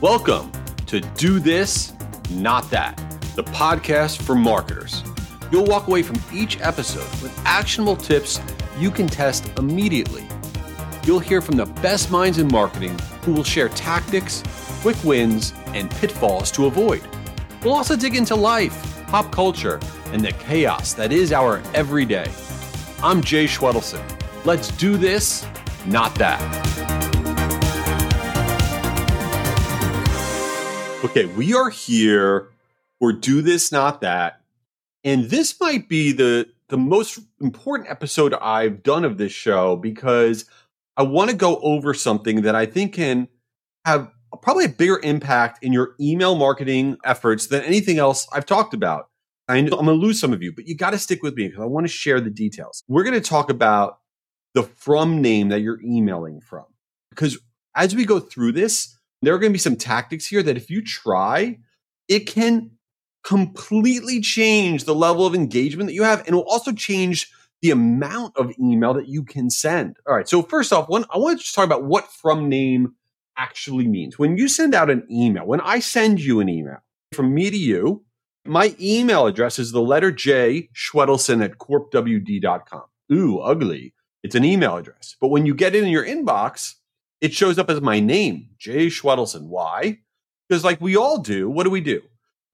Welcome to Do This, Not That, the podcast for marketers. You'll walk away from each episode with actionable tips you can test immediately. You'll hear from the best minds in marketing who will share tactics, quick wins, and pitfalls to avoid. We'll also dig into life, pop culture, and the chaos that is our everyday. I'm Jay Schwedelson. Let's do this, not that. Okay, we are here for Do This, Not That. And this might be the, the most important episode I've done of this show because I want to go over something that I think can have probably a bigger impact in your email marketing efforts than anything else I've talked about. I know I'm going to lose some of you, but you got to stick with me because I want to share the details. We're going to talk about the from name that you're emailing from. Because as we go through this, there are going to be some tactics here that if you try, it can completely change the level of engagement that you have. And will also change the amount of email that you can send. All right. So first off, one, I want to just talk about what from name actually means. When you send out an email, when I send you an email from me to you, my email address is the letter J, Schwedelson at corpwd.com. Ooh, ugly. It's an email address. But when you get it in your inbox, it shows up as my name, Jay Schwedelson. Why? Because, like we all do, what do we do?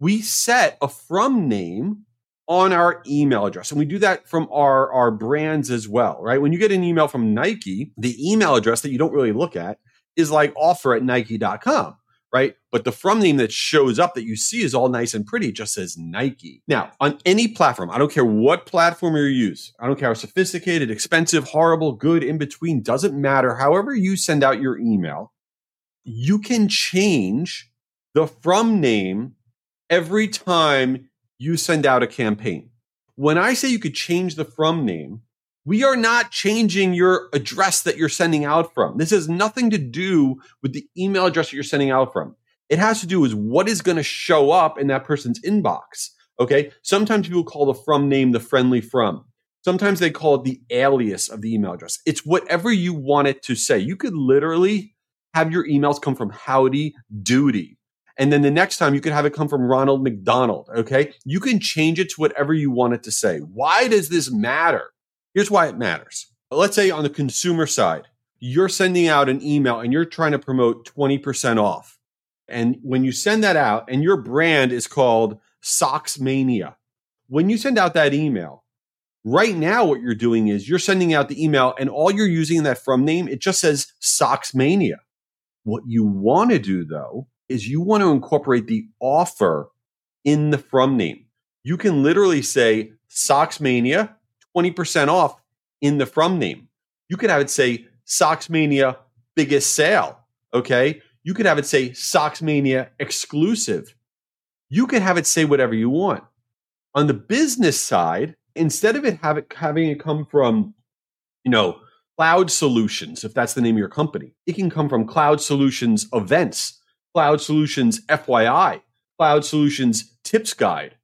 We set a from name on our email address. And we do that from our, our brands as well, right? When you get an email from Nike, the email address that you don't really look at is like offer at nike.com right? But the from name that shows up that you see is all nice and pretty. Just says Nike. Now, on any platform, I don't care what platform you use. I don't care how sophisticated, expensive, horrible, good, in between, doesn't matter. However you send out your email, you can change the from name every time you send out a campaign. When I say you could change the from name, we are not changing your address that you're sending out from. This has nothing to do with the email address that you're sending out from. It has to do with what is going to show up in that person's inbox. Okay. Sometimes people call the from name the friendly from. Sometimes they call it the alias of the email address. It's whatever you want it to say. You could literally have your emails come from Howdy Doody. And then the next time you could have it come from Ronald McDonald. Okay. You can change it to whatever you want it to say. Why does this matter? Here's why it matters. Let's say on the consumer side, you're sending out an email and you're trying to promote 20% off. And when you send that out and your brand is called Socks Mania, when you send out that email, right now what you're doing is you're sending out the email and all you're using in that from name, it just says Socks Mania. What you want to do though is you want to incorporate the offer in the from name. You can literally say Socks Mania 20% off in the from name. You could have it say Socks Mania biggest sale. Okay. You could have it say Socks Mania exclusive. You could have it say whatever you want. On the business side, instead of it, have it having it come from, you know, cloud solutions, if that's the name of your company, it can come from cloud solutions events, cloud solutions FYI, cloud solutions tips guide.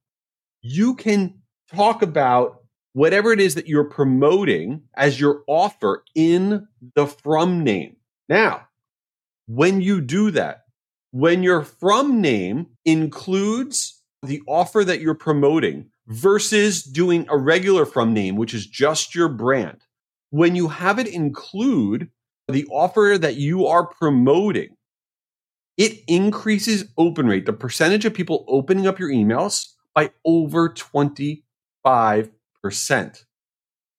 You can talk about whatever it is that you're promoting as your offer in the from name. Now, when you do that, when your from name includes the offer that you're promoting versus doing a regular from name, which is just your brand, when you have it include the offer that you are promoting, it increases open rate, the percentage of people opening up your emails by over 25 percent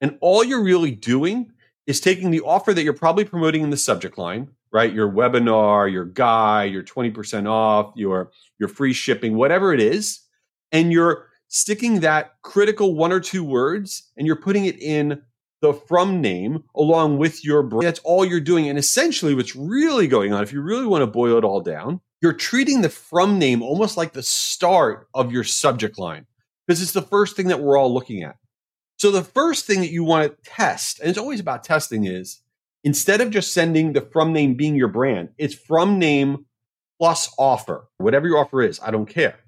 And all you're really doing is taking the offer that you're probably promoting in the subject line, right? Your webinar, your guy, your 20% off, your, your free shipping, whatever it is. And you're sticking that critical one or two words and you're putting it in the from name along with your brand. That's all you're doing. And essentially what's really going on, if you really want to boil it all down, you're treating the from name almost like the start of your subject line because it's the first thing that we're all looking at. So the first thing that you want to test, and it's always about testing, is instead of just sending the from name being your brand, it's from name plus offer, whatever your offer is. I don't care.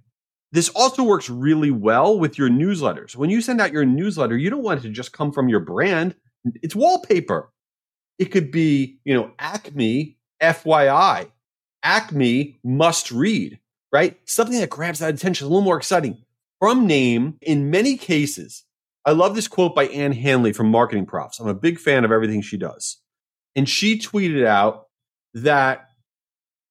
This also works really well with your newsletters. When you send out your newsletter, you don't want it to just come from your brand. It's wallpaper. It could be, you know, Acme FYI, Acme must read, right? Something that grabs that attention, a little more exciting. From name, in many cases, I love this quote by Ann Handley from Marketing Profs. I'm a big fan of everything she does. And she tweeted out that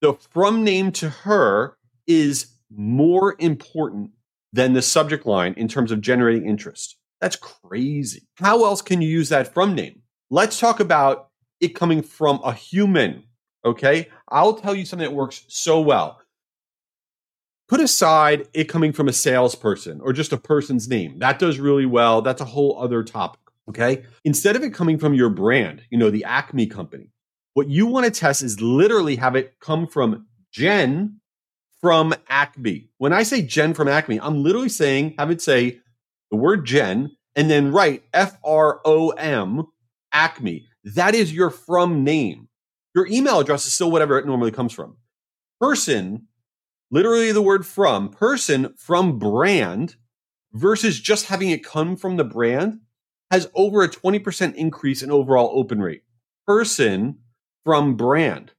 the from name to her is more important than the subject line in terms of generating interest. That's crazy. How else can you use that from name? Let's talk about it coming from a human. Okay. I'll tell you something that works so well. Put aside it coming from a salesperson or just a person's name. That does really well. That's a whole other topic. Okay. Instead of it coming from your brand, you know, the Acme company, what you want to test is literally have it come from Jen from Acme. When I say Jen from Acme, I'm literally saying, have it say the word Jen and then write F R O M Acme. That is your from name. Your email address is still whatever it normally comes from. Person, literally the word from, person from brand versus just having it come from the brand has over a 20% increase in overall open rate. Person from brand.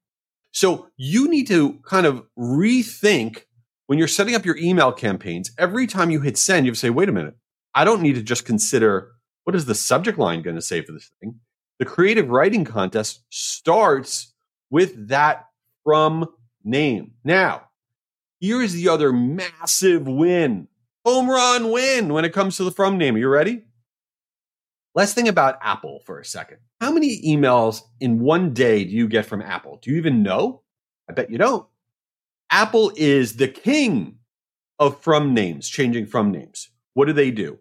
So you need to kind of rethink when you're setting up your email campaigns. Every time you hit send, you say, wait a minute, I don't need to just consider what is the subject line going to say for this thing. The creative writing contest starts with that from name. Now, here's the other massive win home run win when it comes to the from name. Are you ready? Let's think about Apple for a second. How many emails in one day do you get from Apple? Do you even know? I bet you don't. Apple is the king of from names, changing from names. What do they do?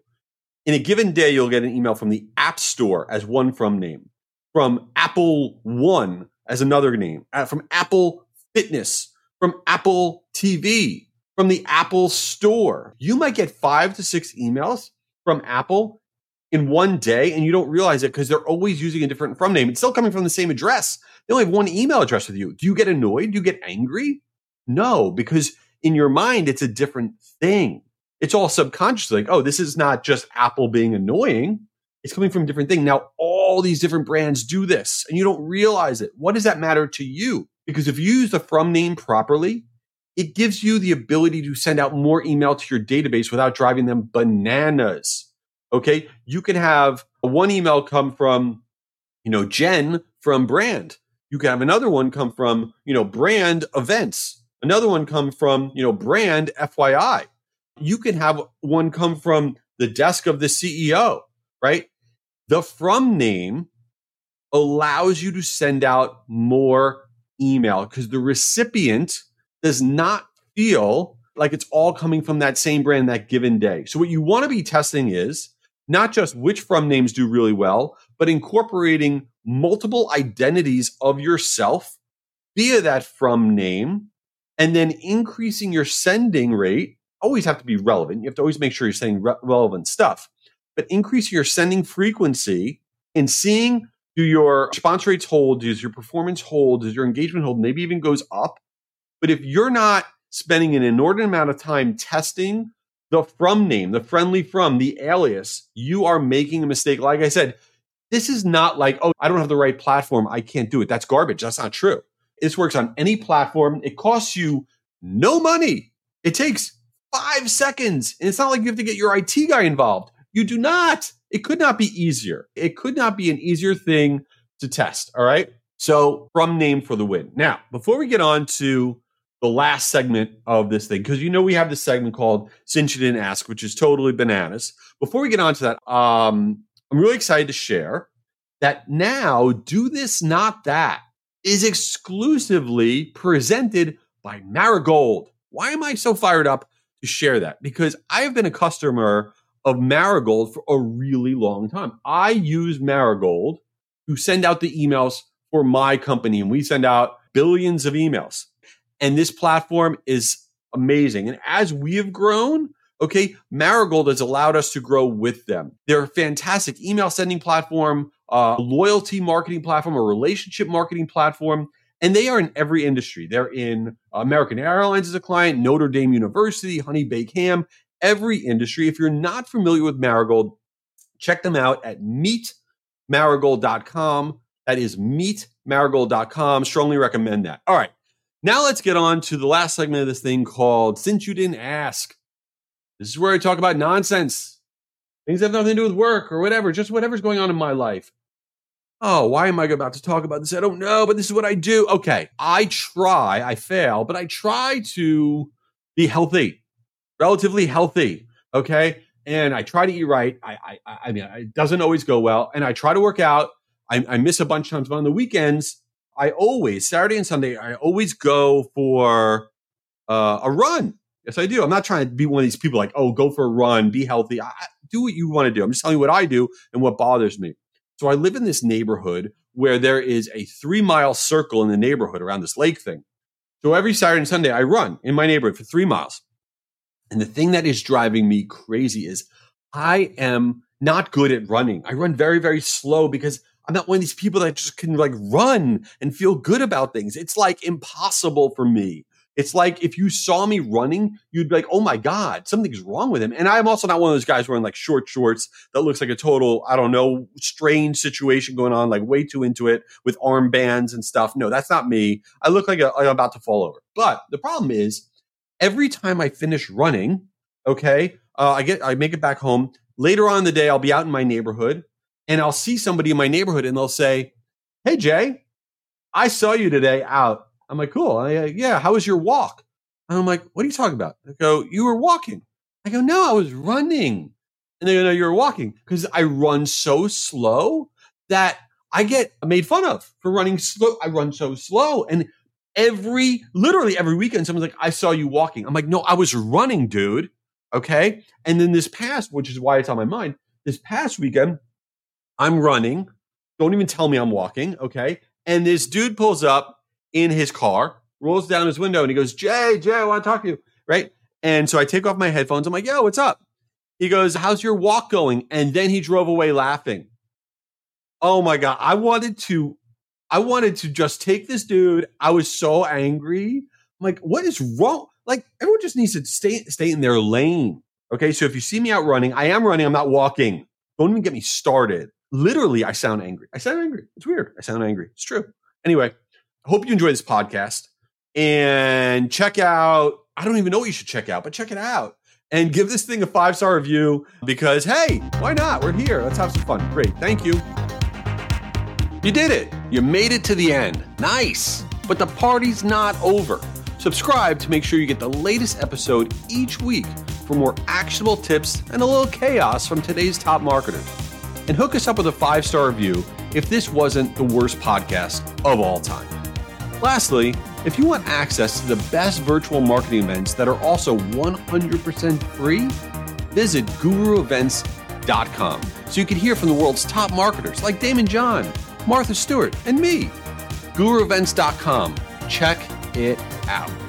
In a given day, you'll get an email from the App Store as one from name, from Apple One as another name, uh, from Apple Fitness, from Apple TV, from the Apple Store. You might get five to six emails from Apple in one day and you don't realize it because they're always using a different from name. It's still coming from the same address. They only have one email address with you. Do you get annoyed? Do you get angry? No, because in your mind, it's a different thing. It's all subconscious. Like, oh, this is not just Apple being annoying. It's coming from a different thing. Now, all these different brands do this and you don't realize it. What does that matter to you? Because if you use the from name properly, it gives you the ability to send out more email to your database without driving them bananas. Okay. You can have one email come from, you know, Jen from brand. You can have another one come from, you know, brand events. Another one come from, you know, brand FYI. You can have one come from the desk of the CEO, right? The from name allows you to send out more email because the recipient does not feel like it's all coming from that same brand that given day. So what you want to be testing is not just which from names do really well, but incorporating multiple identities of yourself via that from name and then increasing your sending rate. Always have to be relevant. You have to always make sure you're saying re- relevant stuff, but increase your sending frequency and seeing do your response rates hold? Does your performance hold? Does your engagement hold? Maybe even goes up. But if you're not spending an inordinate amount of time testing the from name, the friendly from, the alias, you are making a mistake. Like I said, this is not like, oh, I don't have the right platform. I can't do it. That's garbage. That's not true. This works on any platform. It costs you no money. It takes five seconds. And it's not like you have to get your IT guy involved. You do not. It could not be easier. It could not be an easier thing to test. All right. So, from name for the win. Now, before we get on to the last segment of this thing because you know we have this segment called since you didn't ask which is totally bananas. Before we get on to that um, i'm really excited to share that now do this not that is exclusively presented by marigold. Why am i so fired up to share that? Because i have been a customer of marigold for a really long time. I use marigold to send out the emails for my company and we send out billions of emails and this platform is amazing. And as we have grown, okay, Marigold has allowed us to grow with them. They're a fantastic email sending platform, uh, loyalty marketing platform, a relationship marketing platform. And they are in every industry. They're in American Airlines as a client, Notre Dame University, Honeybaked Ham, every industry. If you're not familiar with Marigold, check them out at meetmarigold.com. That is meetmarigold.com. Strongly recommend that. All right. Now let's get on to the last segment of this thing called Since You Didn't Ask. This is where I talk about nonsense. Things have nothing to do with work or whatever, just whatever's going on in my life. Oh, why am I about to talk about this? I don't know, but this is what I do. Okay, I try, I fail, but I try to be healthy, relatively healthy. Okay, and I try to eat right. I, I, I mean, it doesn't always go well, and I try to work out. I, I miss a bunch of times, but on the weekends, I always Saturday and Sunday, I always go for uh, a run. Yes, I do. I'm not trying to be one of these people like, oh, go for a run, be healthy. I, do what you want to do. I'm just telling you what I do and what bothers me. So I live in this neighborhood where there is a three mile circle in the neighborhood around this lake thing. So every Saturday and Sunday, I run in my neighborhood for three miles. And the thing that is driving me crazy is I am not good at running. I run very, very slow because I'm not one of these people that just can like run and feel good about things. It's like impossible for me. It's like if you saw me running, you'd be like, oh my God, something's wrong with him. And I'm also not one of those guys wearing like short shorts that looks like a total, I don't know, strange situation going on, like way too into it with armbands and stuff. No, that's not me. I look like, I'm about to fall over. But the problem is, every time I finish running, okay, uh, I get, I make it back home. Later on in the day, I'll be out in my neighborhood and I'll see somebody in my neighborhood and they'll say, Hey, Jay, I saw you today out I'm like, cool. I, yeah, how was your walk? And I'm like, what are you talking about? They go, you were walking. I go, no, I was running. And they go, no, you were walking because I run so slow that I get made fun of for running slow. I run so slow. And every, literally every weekend, someone's like, I saw you walking. I'm like, no, I was running, dude. Okay. And then this past, which is why it's on my mind, this past weekend, I'm running. Don't even tell me I'm walking. Okay. And this dude pulls up in his car, rolls down his window, and he goes, Jay, Jay, I want to talk to you. Right. And so I take off my headphones. I'm like, yo, what's up? He goes, How's your walk going? And then he drove away laughing. Oh my God. I wanted to, I wanted to just take this dude. I was so angry. I'm like, what is wrong? Like, everyone just needs to stay, stay in their lane. Okay. So if you see me out running, I am running, I'm not walking. Don't even get me started. Literally, I sound angry. I sound angry. It's weird. I sound angry. It's true. Anyway, hope you enjoy this podcast and check out, I don't even know what you should check out, but check it out and give this thing a five star review because, hey, why not? We're here. Let's have some fun. Great. Thank you. You did it. You made it to the end. Nice. But the party's not over. Subscribe to make sure you get the latest episode each week for more actionable tips and a little chaos from today's top marketers. And hook us up with a five star review if this wasn't the worst podcast of all time. Lastly, if you want access to the best virtual marketing events that are also 100% free, visit guruevents.com so you can hear from the world's top marketers like Daymond John, Martha Stewart, and me. guruevents.com. Check it out.